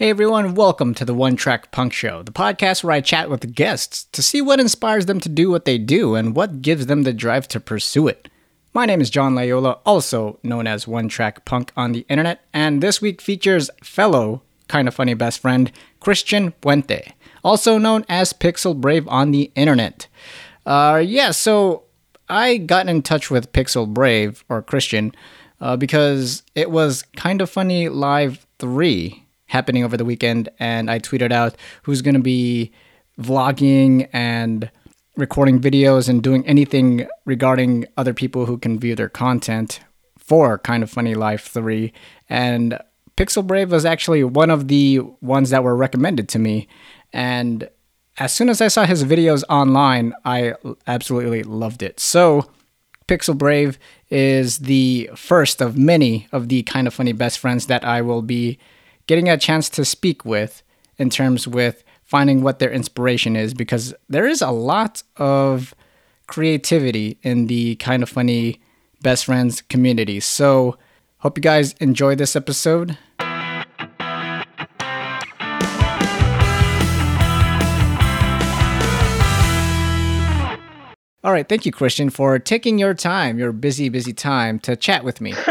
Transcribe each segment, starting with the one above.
Hey everyone, welcome to the One Track Punk Show, the podcast where I chat with guests to see what inspires them to do what they do and what gives them the drive to pursue it. My name is John Layola, also known as One Track Punk on the internet, and this week features fellow kind of funny best friend Christian Puente, also known as PixelBrave on the internet. Uh, yeah, so I got in touch with PixelBrave or Christian uh, because it was kind of funny live three happening over the weekend, and I tweeted out who's going to be vlogging and recording videos and doing anything regarding other people who can view their content for Kind of Funny Live 3. And PixelBrave was actually one of the ones that were recommended to me. And as soon as I saw his videos online, I absolutely loved it. So, PixelBrave is the first of many of the kind of funny best friends that I will be getting a chance to speak with in terms with finding what their inspiration is because there is a lot of creativity in the kind of funny best friends community. So, hope you guys enjoy this episode. All right, thank you, Christian, for taking your time, your busy, busy time, to chat with me.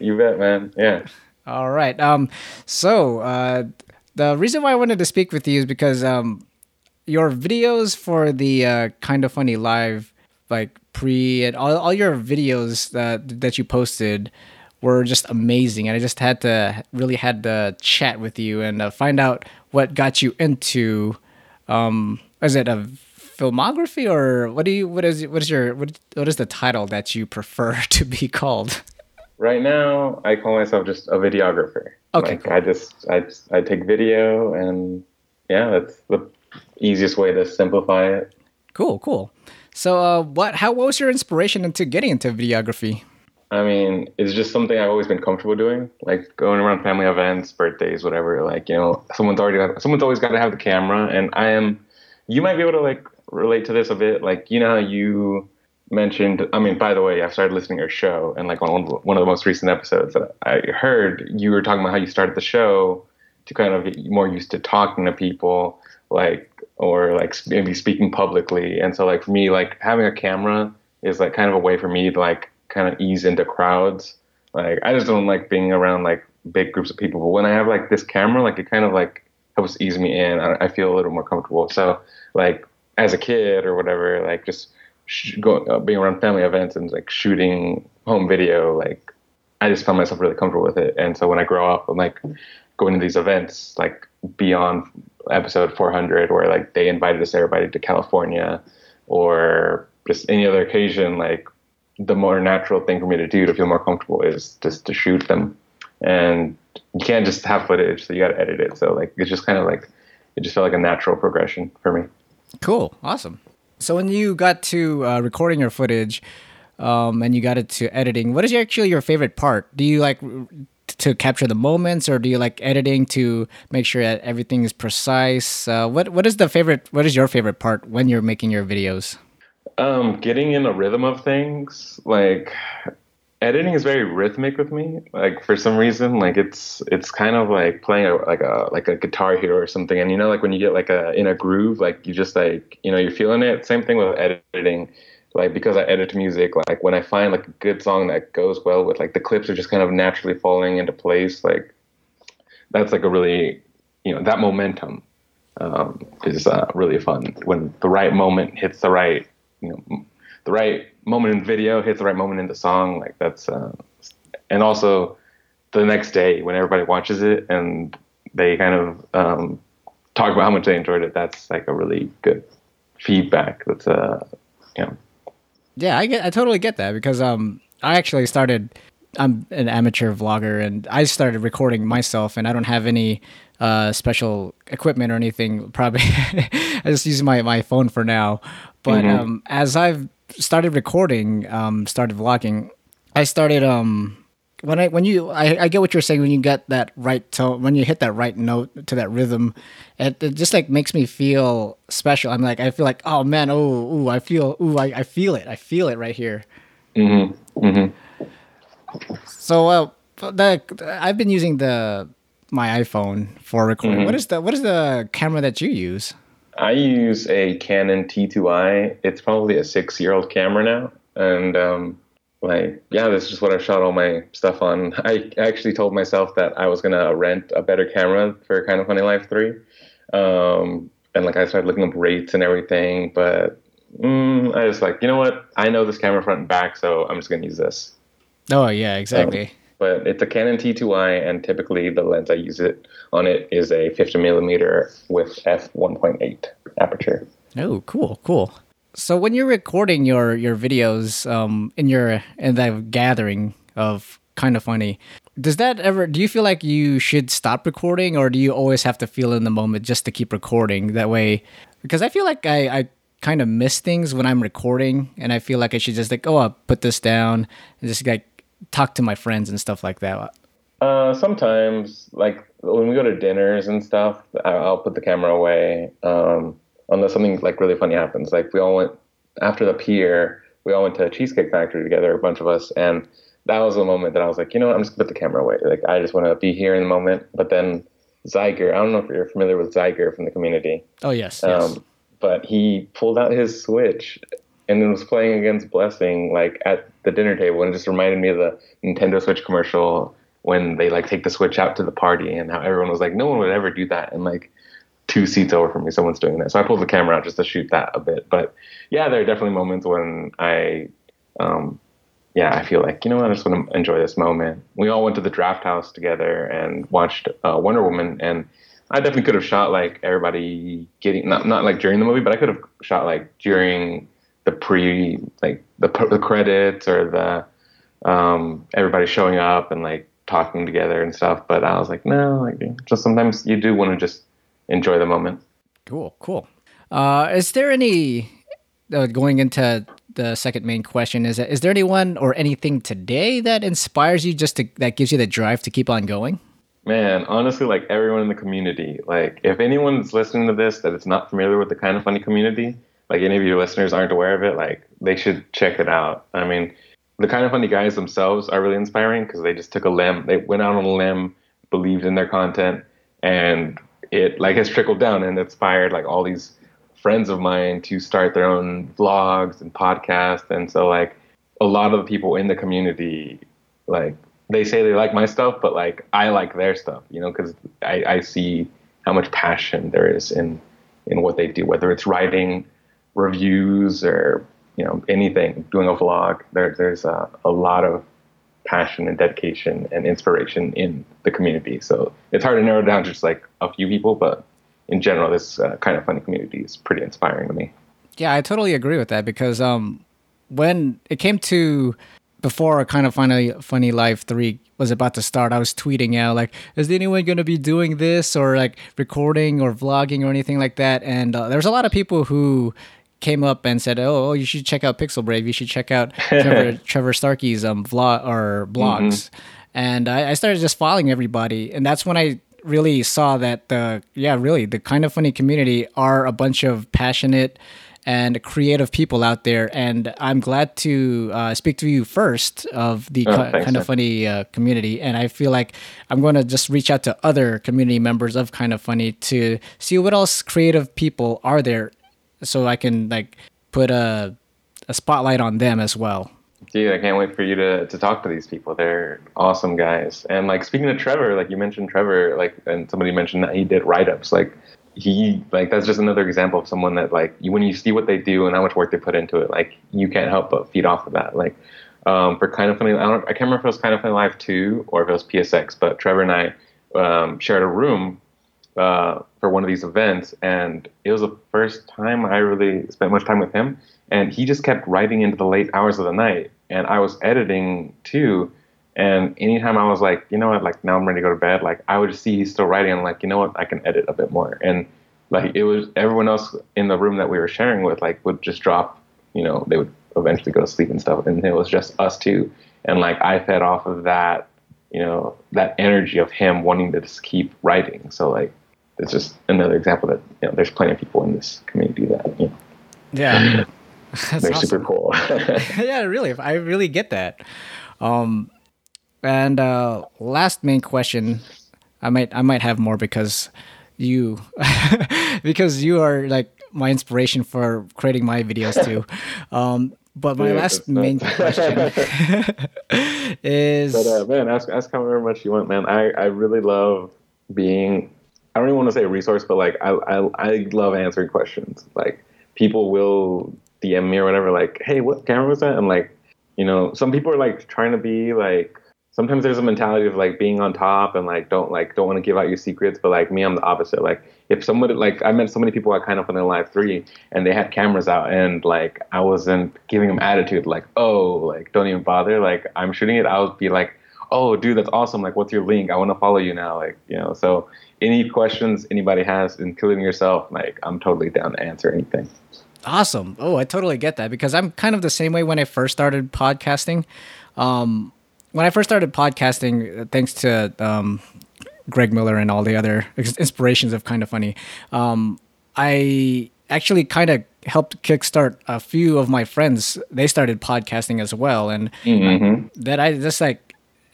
you bet, man. Yeah. All right. Um, so uh, the reason why I wanted to speak with you is because um, your videos for the uh, kind of funny live, like pre and all, all your videos that that you posted were just amazing, and I just had to really had to chat with you and uh, find out what got you into. Um, is it a filmography or what do you what is what is your what what is the title that you prefer to be called? Right now, I call myself just a videographer. Okay. Like, cool. I just I I take video, and yeah, that's the easiest way to simplify it. Cool, cool. So, uh, what? How what was your inspiration into getting into videography? I mean, it's just something I've always been comfortable doing, like going around family events, birthdays, whatever. Like, you know, someone's already got, someone's always got to have the camera, and I am. You might be able to like relate to this a bit. Like, you know how you mentioned i mean by the way i started listening to your show and like on one of the most recent episodes that i heard you were talking about how you started the show to kind of get more used to talking to people like or like maybe speaking publicly. And so like for me like having a camera is like kind of a way for me to like kind of ease into crowds. Like i just don't like being around like big groups of people. But when i have like this camera like it kind of like helps ease me in. I, I feel a little more comfortable. So like as a kid or whatever like just sh- go, uh, being around family events and like shooting home video, like I just found myself really comfortable with it. And so when I grow up, I'm like going to these events, like beyond episode 400, where like they invited us everybody to California, or just any other occasion, like the more natural thing for me to do to feel more comfortable is just to shoot them. And you can't just have footage, so you got to edit it. So like it's just kind of like it just felt like a natural progression for me. Cool, awesome. So when you got to uh, recording your footage, um, and you got it to editing, what is actually your favorite part? Do you like to capture the moments, or do you like editing to make sure that everything is precise? Uh, what What is the favorite? What is your favorite part when you're making your videos? Um, getting in a rhythm of things, like editing is very rhythmic with me. Like for some reason, like it's it's kind of like playing a, like a like a guitar hero or something. And you know, like when you get like a in a groove, like you just like you know you're feeling it. Same thing with editing. Like because I edit music, like when I find like a good song that goes well with like the clips are just kind of naturally falling into place. Like that's like a really you know that momentum um, is uh, really fun when the right moment hits the right you know the right moment in the video hit the right moment in the song. Like that's, uh, and also the next day when everybody watches it and they kind of um, talk about how much they enjoyed it. That's like a really good feedback. That's uh, you know. Yeah, I get, I totally get that because um, I actually started. I'm an amateur vlogger, and I started recording myself, and I don't have any uh, special equipment or anything. Probably, I just use my my phone for now. But mm-hmm. um, as I've started recording, um, started vlogging, I started um when I when you I, I get what you're saying when you get that right tone when you hit that right note to that rhythm, it, it just like makes me feel special. I'm like I feel like oh man oh ooh I feel ooh I, I feel it I feel it right here. Mm-hmm. Mm-hmm. So uh, the I've been using the my iPhone for recording. Mm-hmm. What is the what is the camera that you use? I use a Canon T2i. It's probably a six year old camera now. And um, like, yeah, this is just what I shot all my stuff on. I actually told myself that I was going to rent a better camera for Kind of Funny Live 3. Um, and like, I started looking up rates and everything. But mm, I was like, you know what? I know this camera front and back, so I'm just going to use this. Oh, yeah, exactly. Um, but it's a Canon T2i, and typically the lens I use it on it is a 50 millimeter with f 1.8 aperture. Oh, cool, cool. So when you're recording your your videos um, in your in that gathering of kind of funny, does that ever? Do you feel like you should stop recording, or do you always have to feel in the moment just to keep recording? That way, because I feel like I, I kind of miss things when I'm recording, and I feel like I should just like, oh, I'll put this down and just like talk to my friends and stuff like that. Uh, sometimes, like when we go to dinners and stuff, I'll put the camera away. Um, unless something like really funny happens. Like we all went after the pier, we all went to a cheesecake factory together, a bunch of us, and that was the moment that I was like, you know, what? I'm just gonna put the camera away. Like I just want to be here in the moment. But then Zyger, I don't know if you're familiar with Zyger from the community. Oh yes, yes. Um, but he pulled out his Switch and it was playing against Blessing like at the dinner table, and it just reminded me of the Nintendo Switch commercial when they like take the Switch out to the party and how everyone was like, no one would ever do that, and like two seats over from me, someone's doing that. So I pulled the camera out just to shoot that a bit. But yeah, there are definitely moments when I, um, yeah, I feel like you know what, I just want to enjoy this moment. We all went to the Draft House together and watched uh, Wonder Woman, and I definitely could have shot like everybody getting not not like during the movie, but I could have shot like during the pre like the the credits or the um, everybody showing up and like talking together and stuff. But I was like, no, like just sometimes you do want to just enjoy the moment. Cool, cool. Uh, is there any uh, going into the second main question? Is is there anyone or anything today that inspires you just to that gives you the drive to keep on going? Man, honestly, like everyone in the community, like if anyone's listening to this that is not familiar with the kind of funny community, like any of your listeners aren't aware of it, like they should check it out. I mean, the kind of funny guys themselves are really inspiring because they just took a limb, they went out on a limb, believed in their content, and it like has trickled down and inspired like all these friends of mine to start their own vlogs and podcasts. And so like a lot of the people in the community, like they say they like my stuff, but like I like their stuff, you know, because I, I see how much passion there is in in what they do, whether it's writing reviews or you know anything, doing a vlog. There, there's a, a lot of passion and dedication and inspiration in the community. So it's hard to narrow down to just like a few people, but in general, this uh, kind of funny community is pretty inspiring to me. Yeah, I totally agree with that because um, when it came to before kind of funny funny live 3 was about to start i was tweeting out like is anyone going to be doing this or like recording or vlogging or anything like that and uh, there's a lot of people who came up and said, "Oh, you should check out PixelBrave. You should check out Trevor, Trevor Starkey's um vlog or blogs." Mm-hmm. And I, I, started just following everybody, and that's when I really saw that the yeah, really the kind of funny community are a bunch of passionate and creative people out there. And I'm glad to uh, speak to you first of the oh, thanks, kind of funny uh, community. And I feel like I'm going to just reach out to other community members of kind of funny to see what else creative people are there so I can like put a a spotlight on them as well. Dude, I can't wait for you to, to talk to these people. They're awesome guys. And like speaking of Trevor, like you mentioned Trevor, like and somebody mentioned that he did write ups. Like he like that's just another example of someone that like you, when you see what they do and how much work they put into it, like you can't help but feed off of that. Like um, for kind of funny, I don't I can't remember if it was kind of funny live two or if it was PSX, but Trevor and I um, shared a room uh, for one of these events, and it was the first time I really spent much time with him. And he just kept writing into the late hours of the night, and I was editing too. And anytime I was like, you know what, like now I'm ready to go to bed, like I would just see he's still writing. I'm like, you know what, I can edit a bit more. And like it was everyone else in the room that we were sharing with, like would just drop, you know, they would eventually go to sleep and stuff, and it was just us two. And like I fed off of that, you know, that energy of him wanting to just keep writing. So like it's just another example that you know there's plenty of people in this community that you know yeah they're awesome. super cool yeah really i really get that um and uh last main question I might I might have more because you because you are like my inspiration for creating my videos too. Um, but my yeah, last main question is. But uh, man, ask ask however much you want, man. I I really love being. I don't even want to say resource, but like I I I love answering questions. Like people will DM me or whatever, like, hey, what camera was that? And like, you know, some people are like trying to be like sometimes there's a mentality of like being on top and like don't like don't want to give out your secrets but like me i'm the opposite. Like if somebody like i met so many people at kind of their live three and they had cameras out and like i wasn't giving them attitude like oh like don't even bother. Like i'm shooting it i would be like oh dude that's awesome. Like what's your link? I want to follow you now. Like you know so any questions anybody has including yourself like i'm totally down to answer anything awesome oh i totally get that because i'm kind of the same way when i first started podcasting um when I first started podcasting, thanks to um, Greg Miller and all the other inspirations of Kind of Funny, um, I actually kind of helped kickstart a few of my friends. They started podcasting as well, and mm-hmm. that I just like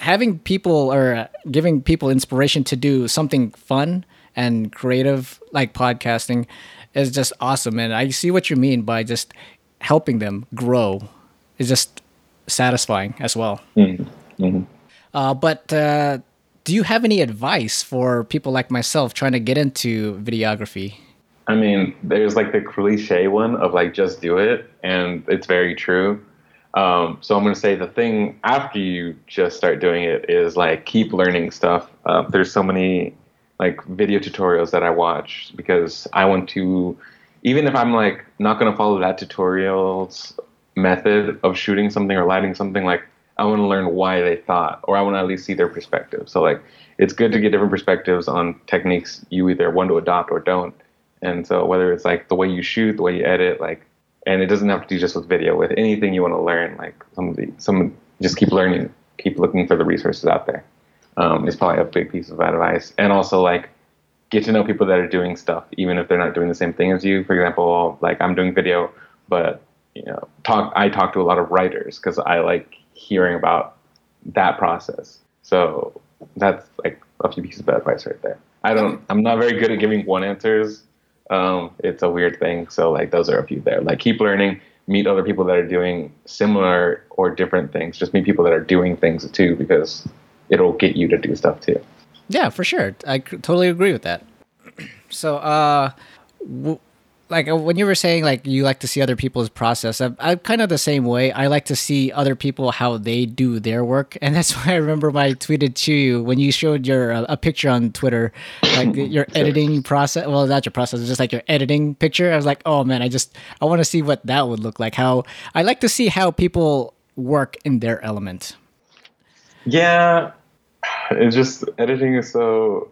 having people or giving people inspiration to do something fun and creative like podcasting is just awesome. And I see what you mean by just helping them grow. Is just satisfying as well. Mm. Mm-hmm. Uh, but uh, do you have any advice for people like myself trying to get into videography? I mean, there's like the cliche one of like just do it, and it's very true. Um, so I'm going to say the thing after you just start doing it is like keep learning stuff. Uh, there's so many like video tutorials that I watch because I want to, even if I'm like not going to follow that tutorial's method of shooting something or lighting something, like I want to learn why they thought, or I want to at least see their perspective. So like, it's good to get different perspectives on techniques you either want to adopt or don't. And so whether it's like the way you shoot, the way you edit, like, and it doesn't have to do just with video. With anything you want to learn, like some of the some just keep learning, keep looking for the resources out there. Um, is probably a big piece of advice. And also like get to know people that are doing stuff, even if they're not doing the same thing as you. For example, like I'm doing video, but you know, talk. I talk to a lot of writers because I like hearing about that process. So that's like a few pieces of advice right there. I don't. I'm not very good at giving one answers. Um, it's a weird thing. So like those are a few there. Like keep learning, meet other people that are doing similar or different things. Just meet people that are doing things too, because it'll get you to do stuff too. Yeah, for sure. I totally agree with that. So, uh, w- like uh, when you were saying like you like to see other people's process I'm, I'm, kind of the same way. I like to see other people how they do their work. And that's why i remember when i tweeted to you when you showed your uh, a picture on twitter like your editing process well not your process it's just like your editing picture. I was like oh man i just i want to see what that would look like how i like to see how people work in their element. Yeah it's just editing is so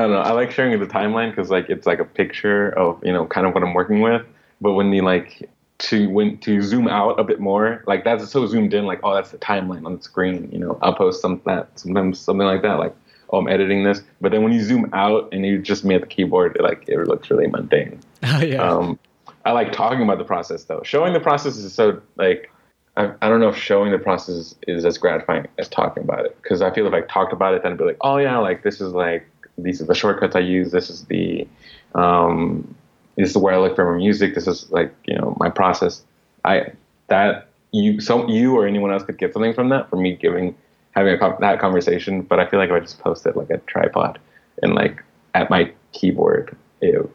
I don't know. I like sharing the timeline because like it's like a picture of you know kind of what I'm working with. But when you like to when to zoom out a bit more, like that's so zoomed in, like oh that's the timeline on the screen. You know, I'll post some that sometimes something like that, like oh I'm editing this. But then when you zoom out and you just me at the keyboard, it, like it looks really mundane. Oh, yeah. Um, I like talking about the process though. Showing the process is so like I, I don't know if showing the process is, is as gratifying as talking about it because I feel if I talked about it, then I'd be like, oh yeah, like this is like these are the shortcuts I use. This is the um, this is where I look for my music. This is like you know my process. I that you so you or anyone else could get something from that from me giving having a, that conversation. But I feel like if I just post it like a tripod and like at my keyboard, it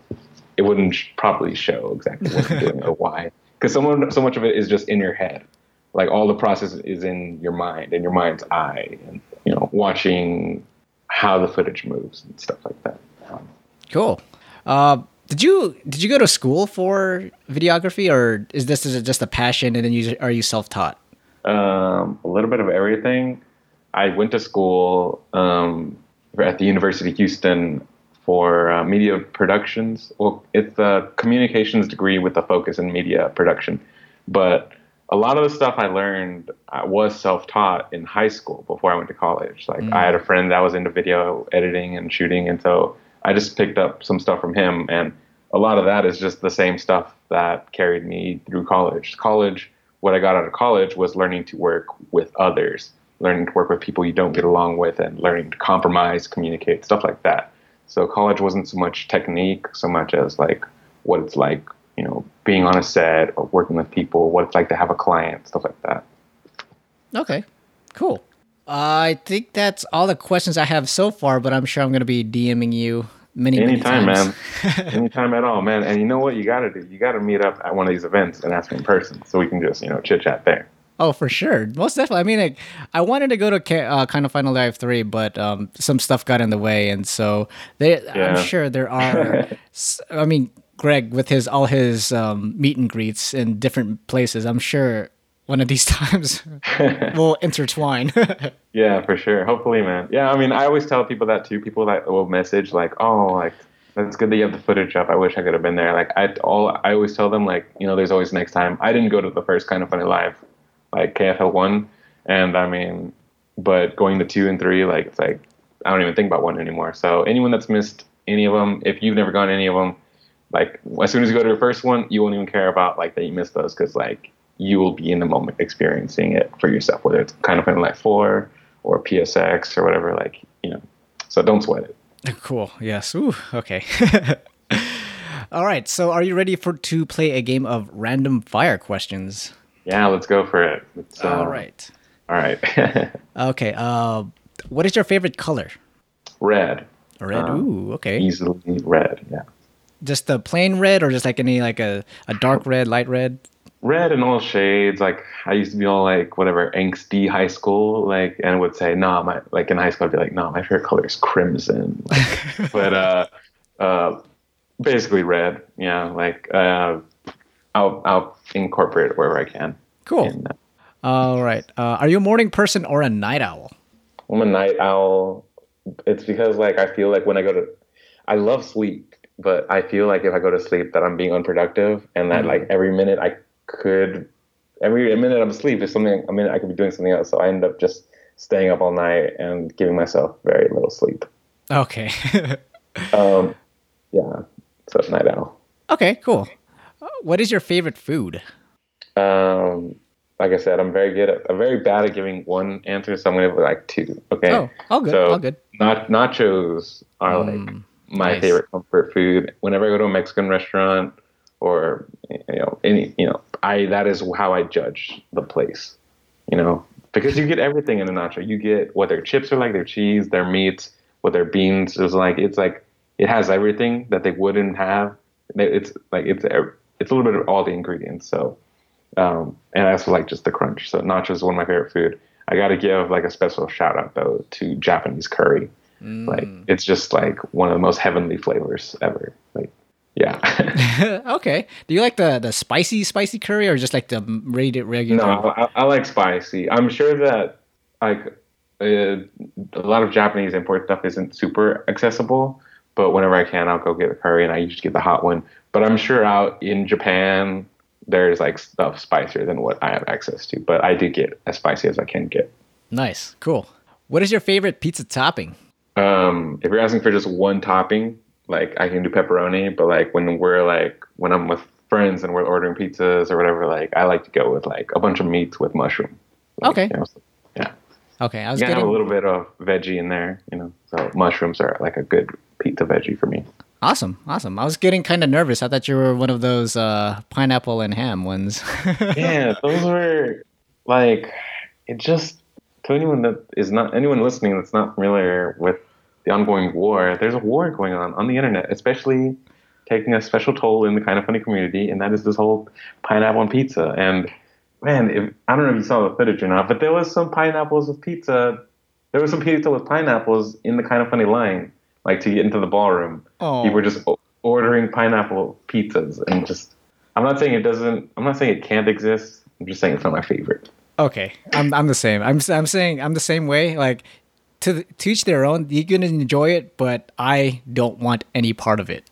it wouldn't properly show exactly what I'm doing or why. Because someone so much of it is just in your head. Like all the process is in your mind and your mind's eye, and you know, watching how the footage moves and stuff like that. Cool. Uh, did you did you go to school for videography, or is this just a passion, and then you are you self taught? Um, a little bit of everything. I went to school um, at the University of Houston for uh, media productions. Well, it's a communications degree with a focus in media production, but a lot of the stuff I learned I was self-taught in high school before I went to college. Like mm. I had a friend that was into video editing and shooting, and so I just picked up some stuff from him. And a lot of that is just the same stuff that carried me through college. College, what I got out of college was learning to work with others learning to work with people you don't get along with, and learning to compromise, communicate, stuff like that. So college wasn't so much technique, so much as like what it's like, you know, being on a set or working with people, what it's like to have a client, stuff like that. Okay, cool. I think that's all the questions I have so far, but I'm sure I'm going to be DMing you many, Anytime, many times. man. Anytime at all, man. And you know what you got to do? You got to meet up at one of these events and ask me in person so we can just, you know, chit chat there. Oh, for sure, most definitely. I mean, like, I wanted to go to uh, kind of Funny Live three, but um, some stuff got in the way, and so they, Yeah. I'm sure there are. I mean, Greg with his all his um, meet and greets in different places. I'm sure one of these times will intertwine. Yeah, for sure. Hopefully, man. Yeah, I mean, I always tell people that too. People that will message like, "Oh, like that's good that you have the footage up. I wish I could have been there." Like, I all I always tell them like, you know, there's always next time. I didn't go to the first kind of funny live, like KFL one, and I mean, but going to two and three, like it's like I don't even think about one anymore. So anyone that's missed any of them, if you've never gone to any of them, like as soon as you go to the first one, you won't even care about like that you missed those because like you will be in the moment experiencing it for yourself, whether it's kind of in like four or PSX or whatever. Like you know, so don't sweat it. cool. Yes. Ooh. Okay. all right. So, are you ready for to play a game of random fire questions? Yeah, let's go for it. Uh, all right. All right. Okay. Uh, what is your favorite color? red. Red. Um, Ooh. Okay. Easily red. Yeah. Just the plain red or just like any like a, a dark red light red red in all shades. Like I used to be all like whatever angsty high school, like and would say, nah, my like in high school I'd be like, no, my favorite color is crimson. Like, but uh, uh, basically red. Yeah, like uh, I'll I'll incorporate it wherever I can. cool And, uh, all right uh, are you a morning person or a night owl I'm a night owl. It's because like I feel like when I go to, I love sleep, but I feel like if I go to sleep that I'm being unproductive, and that like every minute I could, every minute I'm asleep is something. I mean, I could be doing something else, so I end up just staying up all night and giving myself very little sleep. okay Um, yeah, so night owl. okay cool what is your favorite food Um, like I said, I'm very good at, I'm very bad at giving one answer, so I'm gonna give like two. Okay. oh all good So, all good Nach- nachos are like Mm, my nice. favorite comfort food. Whenever I go to a Mexican restaurant or you know any you know I that is how I judge the place. You know because you get everything in a nacho. You get what their chips are like, their cheese, their meat, what their beans is like. It's like it has everything that they wouldn't have. It's like it's it's a little bit of all the ingredients. So um, and I also like just the crunch. So nachos is one of my favorite food. I got to give like a special shout out though to Japanese curry. Like it's just like one of the most heavenly flavors ever. Like yeah. okay do you like the the spicy spicy curry or just like the regular no, I, I like spicy. I'm sure that like uh, a lot of Japanese import stuff isn't super accessible, but whenever I can, I'll go get a curry, and I usually get the hot one. But I'm sure out in Japan, there's like stuff spicier than what I have access to. But I do get as spicy as I can get. nice cool what is your favorite pizza topping Um, if you're asking for just one topping, like I can do pepperoni, but like when we're like when I'm with friends and we're ordering pizzas or whatever, like I like to go with like a bunch of meats with mushroom. Like, Okay. you know, so- yeah. okay i was You gotta have getting a little bit of veggie in there, you know. So mushrooms are like a good pizza veggie for me. awesome awesome i was getting kind of nervous i thought you were one of those uh pineapple and ham ones yeah, those were like it just to anyone that is not anyone listening that's not familiar with the ongoing war, there's a war going on on the internet, especially taking a special toll in the kind of funny community, and that is this whole pineapple on pizza. And man, if I don't know if you saw the footage or not, but there was some pineapples with pizza. There was some pizza with pineapples in the kind of funny line, like to get into the ballroom. Oh. People were just ordering pineapple pizzas, and just I'm not saying it doesn't. I'm not saying it can't exist. I'm just saying it's not my favorite. Okay, I'm I'm the same. I'm I'm saying I'm the same way. Like to the- to each their own. You can enjoy it, but I don't want any part of it.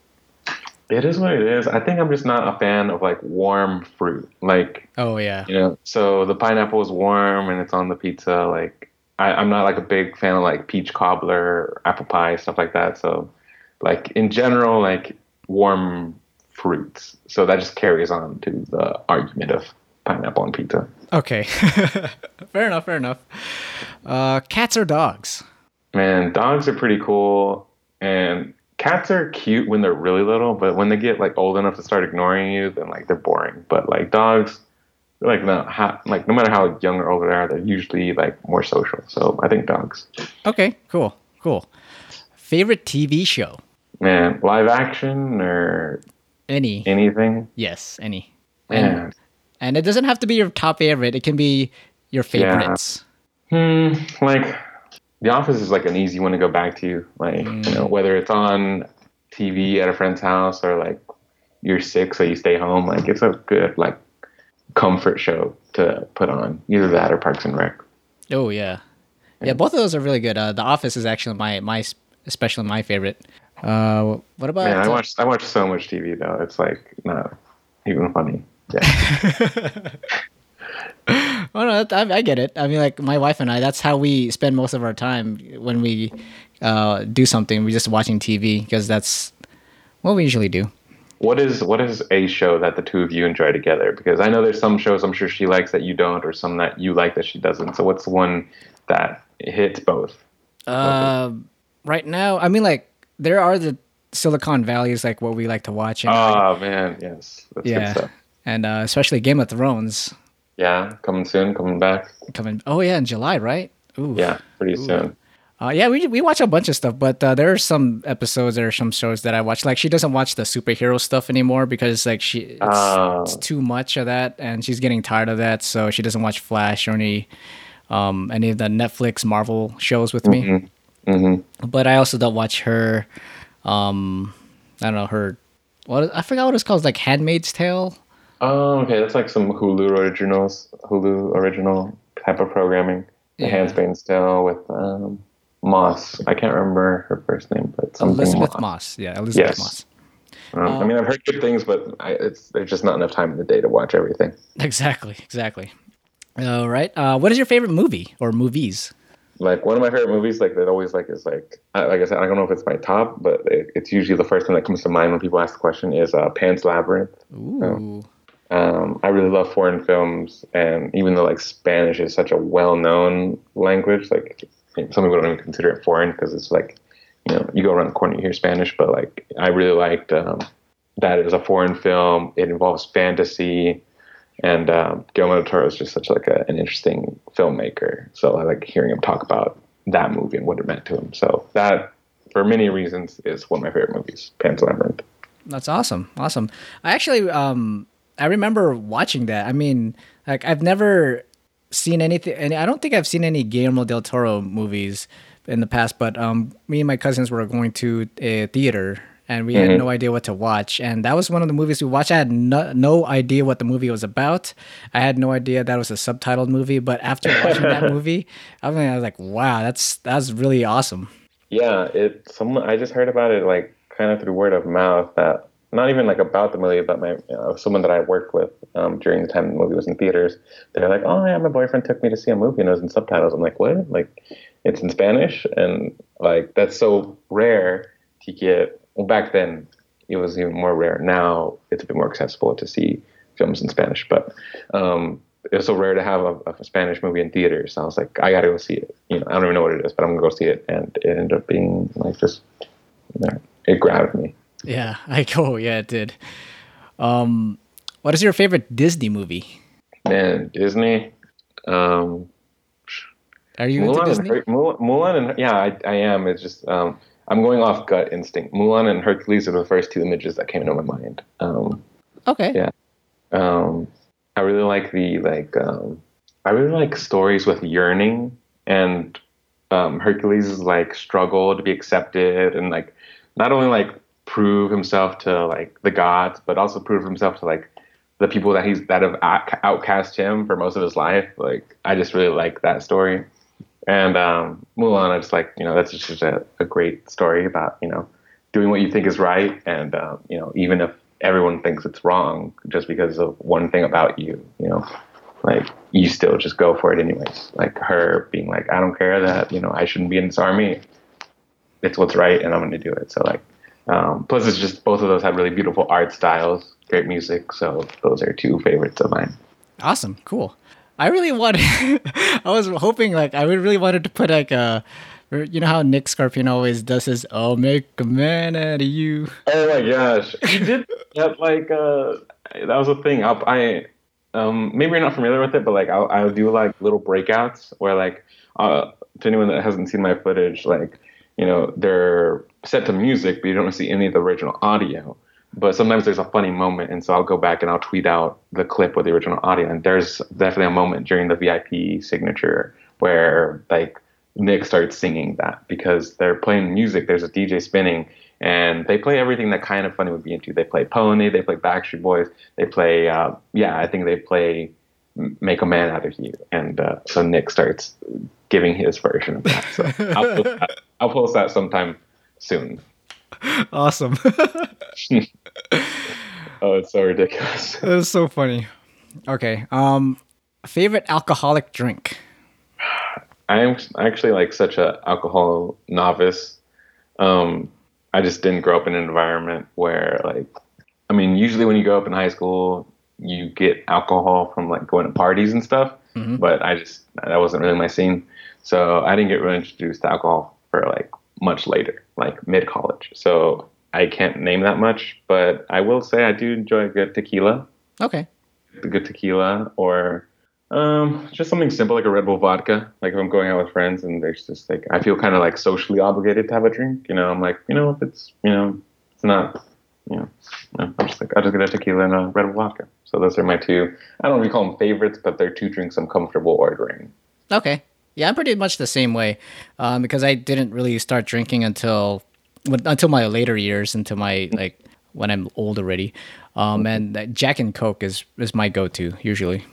It is what it is. I think I'm just not a fan of like warm fruit. Like Oh yeah. you know, so the pineapple is warm and it's on the pizza. Like I, I'm not like a big fan of like peach cobbler, apple pie, stuff like that. So like in general, like warm fruits. So that just carries on to the argument of pineapple on pizza. Okay, fair enough. Fair enough. Uh, cats or dogs? Man, dogs are pretty cool, and cats are cute when they're really little, but when they get like old enough to start ignoring you, then like they're boring. But like dogs, like no, how, like no matter how young or old they are, they're usually like more social. So I think dogs. Okay, cool, cool. Favorite TV show? Man, live action or Any? anything? Yes, any. Man, and it doesn't have to be your top favorite. It can be your favorites. Yeah. Hmm, like The Office is like an easy one to go back to. Like you know, whether it's on TV at a friend's house or like you're sick, so you stay home. Like it's a good like comfort show to put on. Either that or Parks and Rec. Oh yeah, yeah. Both of those are really good. Uh, the Office is actually my my especially my favorite. Uh, what about? Man, I uh, watch I watch so much TV though. It's like not even funny. Yeah. Oh no, that- I, I get it. I mean, like my wife and I, that's how we spend most of our time when we uh, do something. We're just watching TV because that's what we usually do. what is what is a show that the two of you enjoy together? Because I know there's some shows I'm sure she likes that you don't, or some that you like that she doesn't. So what's the one that hits both? Uh, right now, I mean, like there are the Silicon Valleys, like what we like to watch, and Oh man, yes, that's good yeah, stuff. And uh, especially Game of Thrones Yeah, coming soon, coming back. coming. Oh yeah, in July, right? Ooh. Yeah, pretty soon. Uh, yeah, we we watch a bunch of stuff, but uh, there are some episodes, there are some shows that I watch. Like she doesn't watch the superhero stuff anymore because like she it's, Oh. it's too much of that, and she's getting tired of that. So she doesn't watch Flash or any um any of the Netflix Marvel shows with me. hmm But I also don't watch her. Um, I don't know her. What I forgot what it's called. Like Handmaid's Tale. Oh, okay, that's like some Hulu originals, Hulu original type of programming. The Yeah. Tale with um, Moss. I can't remember her first name, but something Elisabeth Moss. Moss. Yeah, Elisabeth Yes. Moss. Um, I mean, I've heard good things, but I, it's there's just not enough time in the day to watch everything. Exactly. Exactly. All right. Uh, what is your favorite movie or movies? Like one of my favorite movies, like that always like is like I- like I said, I don't know if it's my top, but it, it's usually the first thing that comes to mind when people ask the question is uh, Pan's Labyrinth. Ooh. Um, I really love foreign films, and even though like Spanish is such a well-known language, like some people don't even consider it foreign because it's like you know you go around the corner you hear Spanish, but like I really liked um, that it was a foreign film. It involves fantasy, and um, Guillermo del Toro is just such like a, an interesting filmmaker. So I like hearing him talk about that movie and what it meant to him. So that, for many reasons, is one of my favorite movies, Pan's Labyrinth. That's awesome. Awesome. I actually um I remember watching that. I mean, like I've never seen anything and I don't think I've seen any Guillermo del Toro movies in the past, but um me and my cousins were going to a theater and we had no idea what to watch and that was one of the movies we watched. I had no, no idea what the movie was about. I had no idea that was a subtitled movie, but after watching that movie, I was, I was like, wow, that's that's really awesome. Yeah, it. Someone I just heard about it like kind of through word of mouth. That not even like about the movie, but my know, someone that I worked with um, during the time the movie was in theaters. They're like, "Oh yeah, my boyfriend took me to see a movie and it was in subtitles." I'm like, "What? Like, it's in Spanish?" And like that's so rare to get. Well, back then it was even more rare. Now it's a bit more accessible to see films in Spanish, but um, it was so rare to have a, a Spanish movie in theaters. So I was like, I gotta go see it. You know, I don't even know what it is, but I'm gonna go see it. And it ended up being like just, you know, it grabbed me. Yeah, I go. Yeah, it did. Um, what is your favorite Disney movie? Man, Disney, um, Are you into Mulan, and Disney? Her- Mul- Mulan, and yeah, I, I am. It's just um, I'm going off gut instinct. Mulan and Hercules are the first two images that came into my mind. Um, Okay. Yeah. um, I really like the like um, I really like stories with yearning and um, Hercules' like struggle to be accepted and like not only like prove himself to like the gods but also prove himself to like the people that he's that have out- outcast him for most of his life. Like I just really like that story. And um, Mulan I just like you know that's just a, a great story about you know doing what you think is right and um, you know even if everyone thinks it's wrong just because of one thing about you you know like you still just go for it anyways. Like her being like i don't care that you know i shouldn't be in this army. It's what's right and i'm going to do it. So like um, plus it's just both of those have really beautiful art styles great music so those are two favorites of mine Awesome, cool. I really wanted. I was hoping like I really wanted to put like a. You know how Nick Scarpino always does his "I'll make a man out of you." Oh my gosh, he did that like uh, that was a thing. I, I um maybe you're not familiar with it, but like I'll, I'll do like little breakouts where like uh to anyone that hasn't seen my footage, like you know they're set to music, but you don't see any of the original audio. But sometimes there's a funny moment and so i'll go back and i'll tweet out the clip with the original audio. And there's definitely a moment during the vip signature where like nick starts singing that because they're playing music. There's a dj spinning and they play everything that kind of funny would be into. They play pony they play backstreet boys they play uh, yeah i think they play make a man out of you and uh, so nick starts giving his version of that. So I'll, post that. I'll post that sometime soon awesome oh, it's so ridiculous. That's so funny. Okay. Um, favorite alcoholic drink. I'm actually like such a alcohol novice. Um, I just didn't grow up in an environment where like, I mean, usually when you grow up in high school, you get alcohol from like going to parties and stuff. Mm-hmm. But I just that wasn't really my scene, so I didn't get really introduced to alcohol for like much later, like mid college. So I can't name that much, but I will say I do enjoy a good tequila. Okay. A good tequila or um, just something simple like a Red Bull vodka. Like if I'm going out with friends and there's just like I feel kind of like socially obligated to have a drink. You know, I'm like, you know, if it's you know, it's not, you know, I'm just like I just get a tequila and a Red Bull vodka. So those are my two. I don't really call them favorites, but they're two drinks I'm comfortable ordering. Okay. Yeah, I'm pretty much the same way, um, because I didn't really start drinking until until my later years, until my like when I'm old already. Um, and Jack and Coke is is my go-to usually.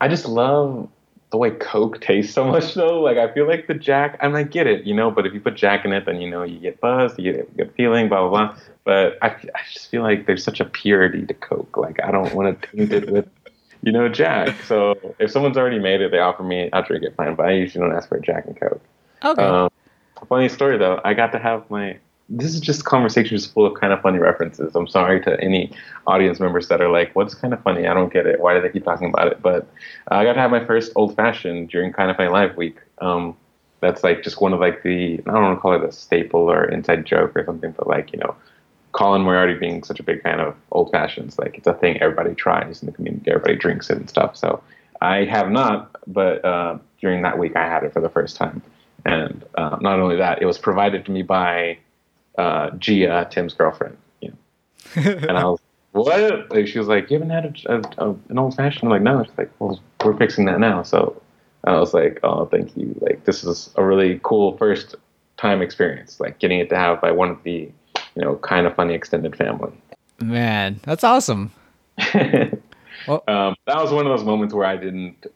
I just love the way Coke tastes so much though. Like I feel like the Jack, I mean, like, get it, you know, but if you put Jack in it, then you know you get buzzed, you get a good feeling, blah blah blah. But I, I just feel like there's such a purity to Coke. Like I don't want to taint it with, you know, Jack. So if someone's already made it, they offer me, I'll drink it fine. But I usually don't ask for a Jack and Coke. Okay. Um, Funny story though, I got to have my. This is just conversations full of kind of funny references. I'm sorry to any audience members that are like, "What's kind of funny? I don't get it. Why do they keep talking about it?" But I got to have my first old fashioned during Kind of Funny Live week. Um, that's like just one of like the I don't want to call it a staple or inside joke or something, but like you know, Colin Moriarty being such a big fan of old fashions, like it's a thing everybody tries in the community, everybody drinks it and stuff. So I have not, but uh, during that week I had it for the first time. And uh, not only that, it was provided to me by uh, Gia, Tim's girlfriend. You know? and I was, what? Like, she was like, you haven't had a, a, a, an old fashioned? I'm like, no. She's like, well, we're fixing that now. So I was like, oh, thank you. Like, this is a really cool first time experience. Like, getting it to have by one of the, you know, kind of funny extended family. Man, that's awesome. well, um, that was one of those moments where I didn't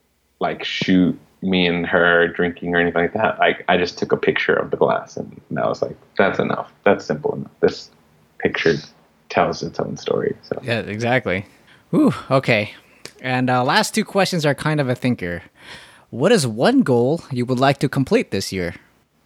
like shoot me and her drinking or anything like that. Like I just took a picture of the glass and I was like, that's enough. That's simple enough. This picture tells its own story. So yeah, exactly. Ooh, okay. And uh, last two questions are kind of a thinker. What is one goal you would like to complete this year?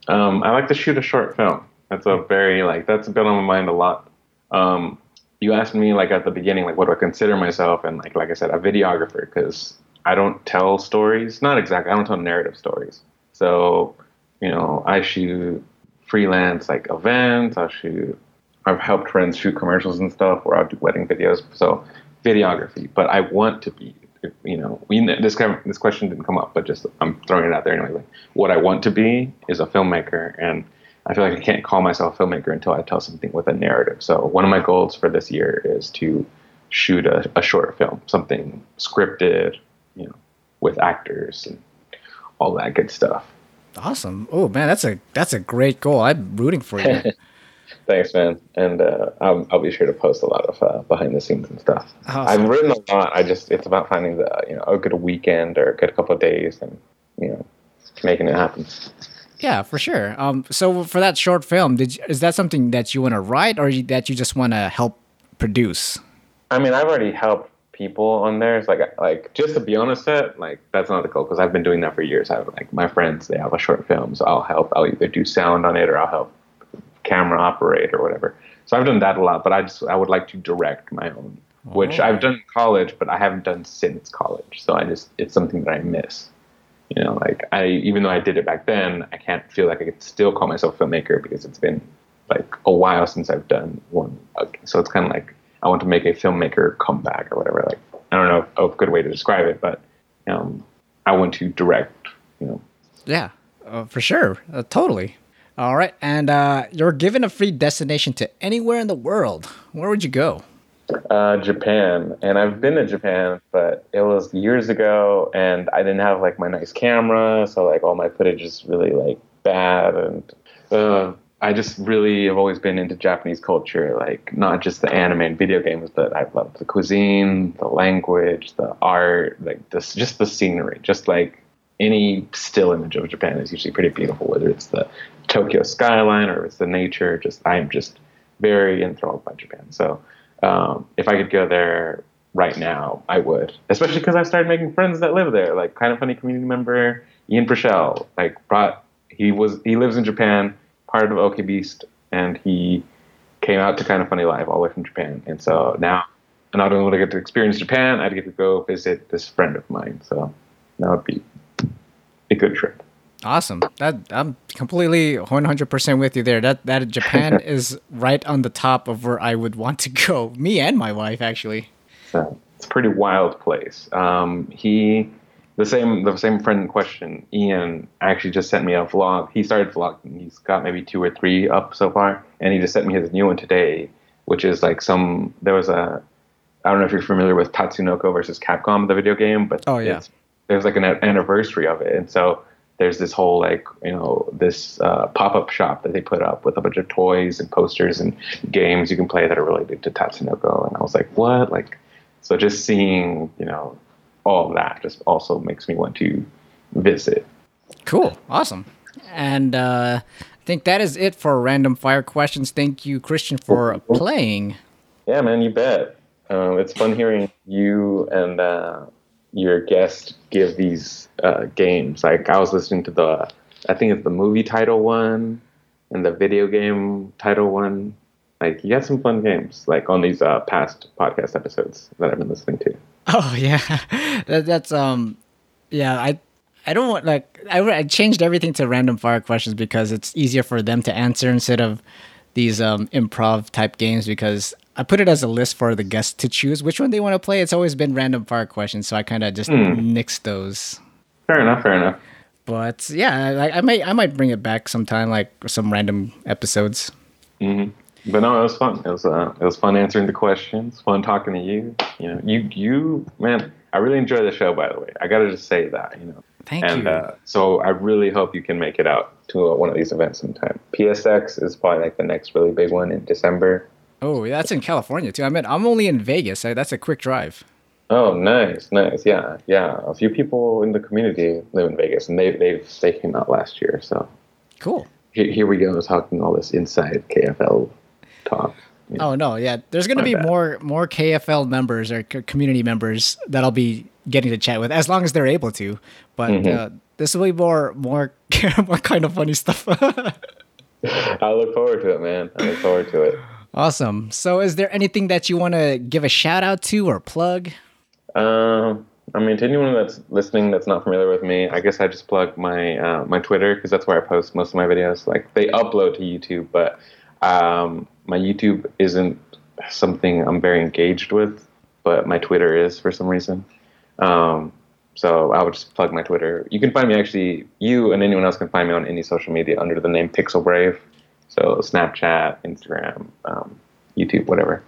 Um, I like to shoot a short film. That's a very like that's been on my mind a lot. Um, you asked me like at the beginning, like what do I consider myself, and like like I said, a videographer because I don't tell stories. Not exactly. I don't tell narrative stories. So, you know, I shoot freelance like events. I shoot. I've helped friends shoot commercials and stuff, or I'll do wedding videos. So, videography. But I want to be. You know, we this this question didn't come up, but just I'm throwing it out there anyway. Like, what I want to be is a filmmaker, and I feel like I can't call myself a filmmaker until I tell something with a narrative. So one of my goals for this year is to shoot a, a short film, something scripted, you know, with actors and all that good stuff. Awesome. Oh man, that's a that's a great goal. I'm rooting for you. Thanks, man. And uh, I'll, I'll be sure to post a lot of uh, behind the scenes and stuff. Awesome. I've written a lot. I just it's about finding the you know a good weekend or a good couple of days and you know making it happen. Yeah, for sure. Um, so for that short film, did you, is that something that you want to write or that you just want to help produce? I mean, I've already helped people on there. It's like like just to be honest, set, like that's not the goal because I've been doing that for years. I have like my friends, they have a short film, so I'll help. I'll either do sound on it or I'll help camera operate or whatever. So I've done that a lot, but I just I would like to direct my own which Oh. I've done in college, but I haven't done since college. So I just it's something that I miss. You know, like I even though I did it back then, I can't feel like I could still call myself a filmmaker because it's been like a while since I've done one. So it's kind of like I want to make a filmmaker comeback or whatever. Like I don't know a good way to describe it, but um, I want to direct. You know, Yeah, uh, for sure. Uh, totally. All right. And uh, you're given a free destination to anywhere in the world. Where would you go? Uh, Japan, and I've been to Japan, but it was years ago, and I didn't have like my nice camera, so like all my footage is really like bad, and uh, I just really have always been into Japanese culture, like not just the anime and video games, but I love the cuisine, the language, the art, like this, just the scenery, just like any still image of Japan is usually pretty beautiful, whether it's the Tokyo skyline or it's the nature. Just I'm just very enthralled by Japan. So um, if I could go there right now, I would. Especially because I've started making friends that live there. Like kind of funny community member Ian Prichell, like brought he was he lives in Japan, part of OK Beast, and he came out to kind of funny live all the way from Japan. And so now not only would I get to experience Japan, I'd get to go visit this friend of mine. So that would be a good trip. Awesome. That I'm completely 100% with you there. That that Japan is right on the top of where I would want to go. Me and my wife actually. So it's a pretty wild place. Um, he, the same, the same friend in question, Ian, actually just sent me a vlog. He started vlogging. He's got maybe two or three up so far, and he just sent me his new one today, which is like some. There was a, I don't know if you're familiar with Tatsunoko versus Capcom, the video game, but Oh, yeah. there's like an anniversary of it, and so there's this whole like you know this uh, pop-up shop that they put up with a bunch of toys and posters and games you can play that are related to Tatsunoko, and I was like, what? Like, so just seeing you know all of that just also makes me want to visit. Cool. Awesome. And uh, I think that is it for random fire questions. Thank you, Christian, for playing. Yeah, man, you bet. Um, it's fun hearing you and uh, your guest give these uh, games. Like I was listening to the, I think it's the movie title one and the video game title one. Like you got some fun games, like on these uh, past podcast episodes that I've been listening to. Oh yeah, that, that's um, yeah. I I don't want like I, I changed everything to random fire questions because it's easier for them to answer instead of these um improv type games because I put it as a list for the guests to choose which one they want to play. It's always been random fire questions, so I kind of just nixed those. Fair enough. Fair enough. But yeah, I, I might I might bring it back sometime, like some random episodes. But no, it was fun. It was uh, it was fun answering the questions. Fun talking to you. You know, you you man, I really enjoy the show. By the way, I gotta just say that. You know, Thank and you. uh, so I really hope you can make it out to uh, one of these events sometime. PSX is probably like the next really big one in December. Oh, that's in California too. I mean, I'm only in Vegas. That's a quick drive. Oh, nice, nice. Yeah, yeah. A few people in the community live in Vegas, and they they've they came out last year. So Cool. here, here we go, talking all this inside KFL talk. know. Oh no, yeah. There's gonna be bad. more more KFL members or community members that I'll be getting to chat with as long as they're able to. But Mm-hmm. uh, this will be more more more kind of funny stuff. I look forward to it, man. I look forward to it. Awesome. So, is there anything that you want to give a shout out to or plug? Um, I mean, to anyone that's listening that's not familiar with me, I guess I just plug my uh, my Twitter because that's where I post most of my videos. Like they upload to YouTube, but um, my YouTube isn't something I'm very engaged with, but my Twitter is for some reason. Um, so I would just plug my Twitter. You can find me actually. You and anyone else can find me on any social media under the name PixelBrave. So Snapchat, Instagram, um, YouTube, whatever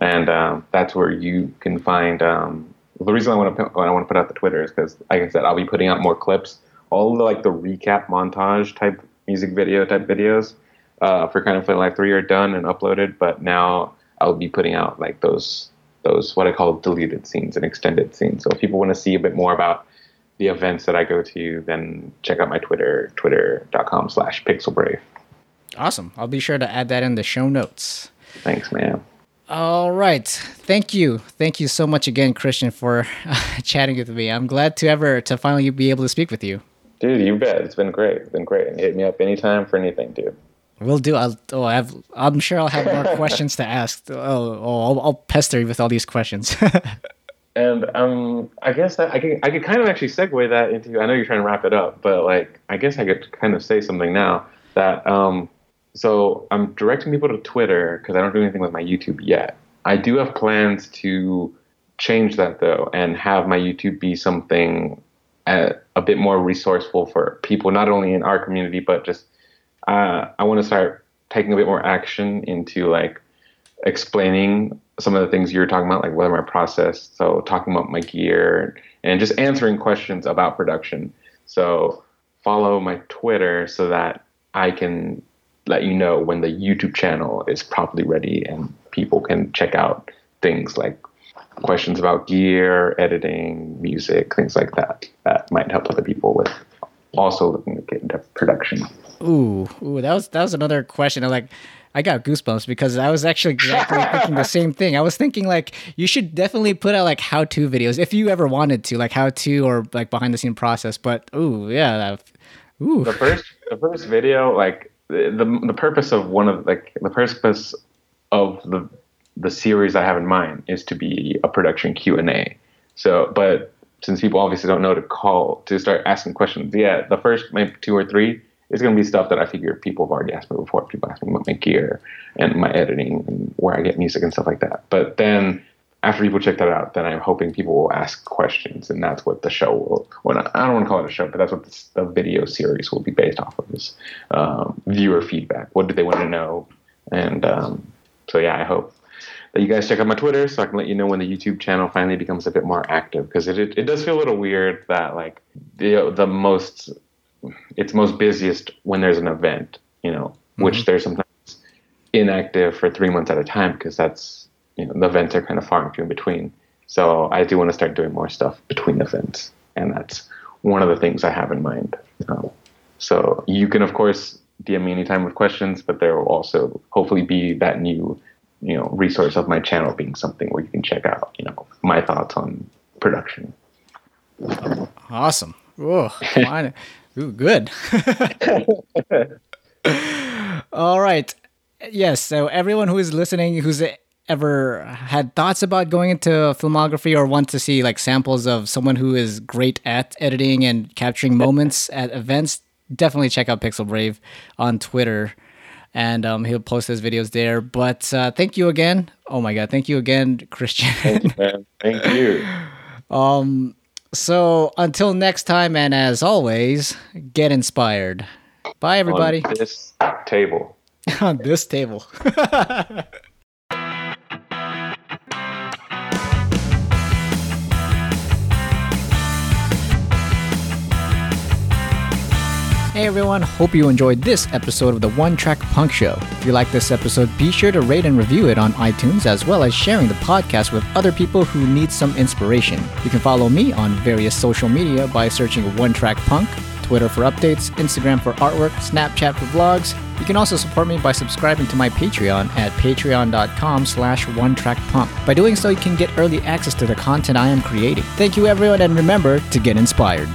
and um, that's where you can find. Um, the reason I want to I want to put out the Twitter is because, like I said, I'll be putting out more clips, all the like the recap montage type music video type videos uh, for kind of Play Live Three are done and uploaded, but now I'll be putting out like those those what I call deleted scenes and extended scenes. So if people want to see a bit more about the events that I go to, then check out my Twitter, twitter.com slash pixelbrave. Awesome. I'll be sure to add that in the show notes. Thanks, man. All right. Thank you. Thank you so much again, Christian, for uh, chatting with me. I'm glad to ever to finally be able to speak with you. Dude, you bet. It's been great. It's been great. And hit me up anytime for anything, dude. We'll do. I'll, oh, I have, I'm sure I'll have more questions to ask. Oh, oh I'll, I'll pester you with all these questions. and um, I guess that I can I could kind of actually segue that into. I know you're trying to wrap it up, but like I guess I could kind of say something now that um, so I'm directing people to Twitter because I don't do anything with my YouTube yet. I do have plans to change that though and have my YouTube be something a, uh, a bit more resourceful for people not only in our community but just uh, I want to start taking a bit more action into like explaining some of the things you're talking about, like whether my process, so talking about my gear and just answering questions about production. So follow my Twitter so that I can let you know when the YouTube channel is properly ready and people can check out things like questions about gear, editing, music, things like that that might help other people with also looking to get into production. Ooh, ooh, that was that was another question. I like I got goosebumps because I was actually exactly thinking the same thing. I was thinking like you should definitely put out like how to videos if you ever wanted to, like how to or like behind the scene process. But ooh, yeah, that, ooh. The first the first video, like the the purpose of one of like the purpose of the the series I have in mind is to be a production Q and A. So, but since people obviously don't know to call to start asking questions, yeah, the first maybe two or three is going to be stuff that I figure people have already asked me before. People ask me about my gear and my editing and where I get music and stuff like that. But then after people check that out, then I'm hoping people will ask questions, and that's what the show will. Well, I don't want to call it a show, but that's what this, the video series will be based off of is um, viewer feedback. What do they want to know? And um, so, yeah, I hope that you guys check out my Twitter so I can let you know when the YouTube channel finally becomes a bit more active because it, it, it does feel a little weird that like the the most it's most busiest when there's an event, you know, mm-hmm. which they're sometimes inactive for three months at a time because that's you know the events are kind of far and few in between. So I do want to start doing more stuff between events, and that's one of the things I have in mind. Um, so you can of course DM me anytime with questions, but there will also hopefully be that new you know resource of my channel being something where you can check out you know my thoughts on production. Awesome. Oh, Ooh, good. All right. Yes. So everyone who is listening, who's ever had thoughts about going into filmography or want to see like samples of someone who is great at editing and capturing moments at events, definitely check out PixelBrave on Twitter. And um, he'll post his videos there. But uh, thank you again. Oh my God. Thank you again, Christian. Thank you, man. Thank you. um, so until next time, and as always, get inspired. Bye, everybody. On this table. On this table. Hey everyone, hope you enjoyed this episode of the One Track Punk Show. If you like this episode, be sure to rate and review it on iTunes as well as sharing the podcast with other people who need some inspiration. You can follow me on various social media by searching One Track Punk, Twitter for updates, Instagram for artwork, Snapchat for vlogs. You can also support me by subscribing to my Patreon at patreon.com slash one track punk. By doing so, you can get early access to the content I am creating. Thank you everyone and remember to get inspired.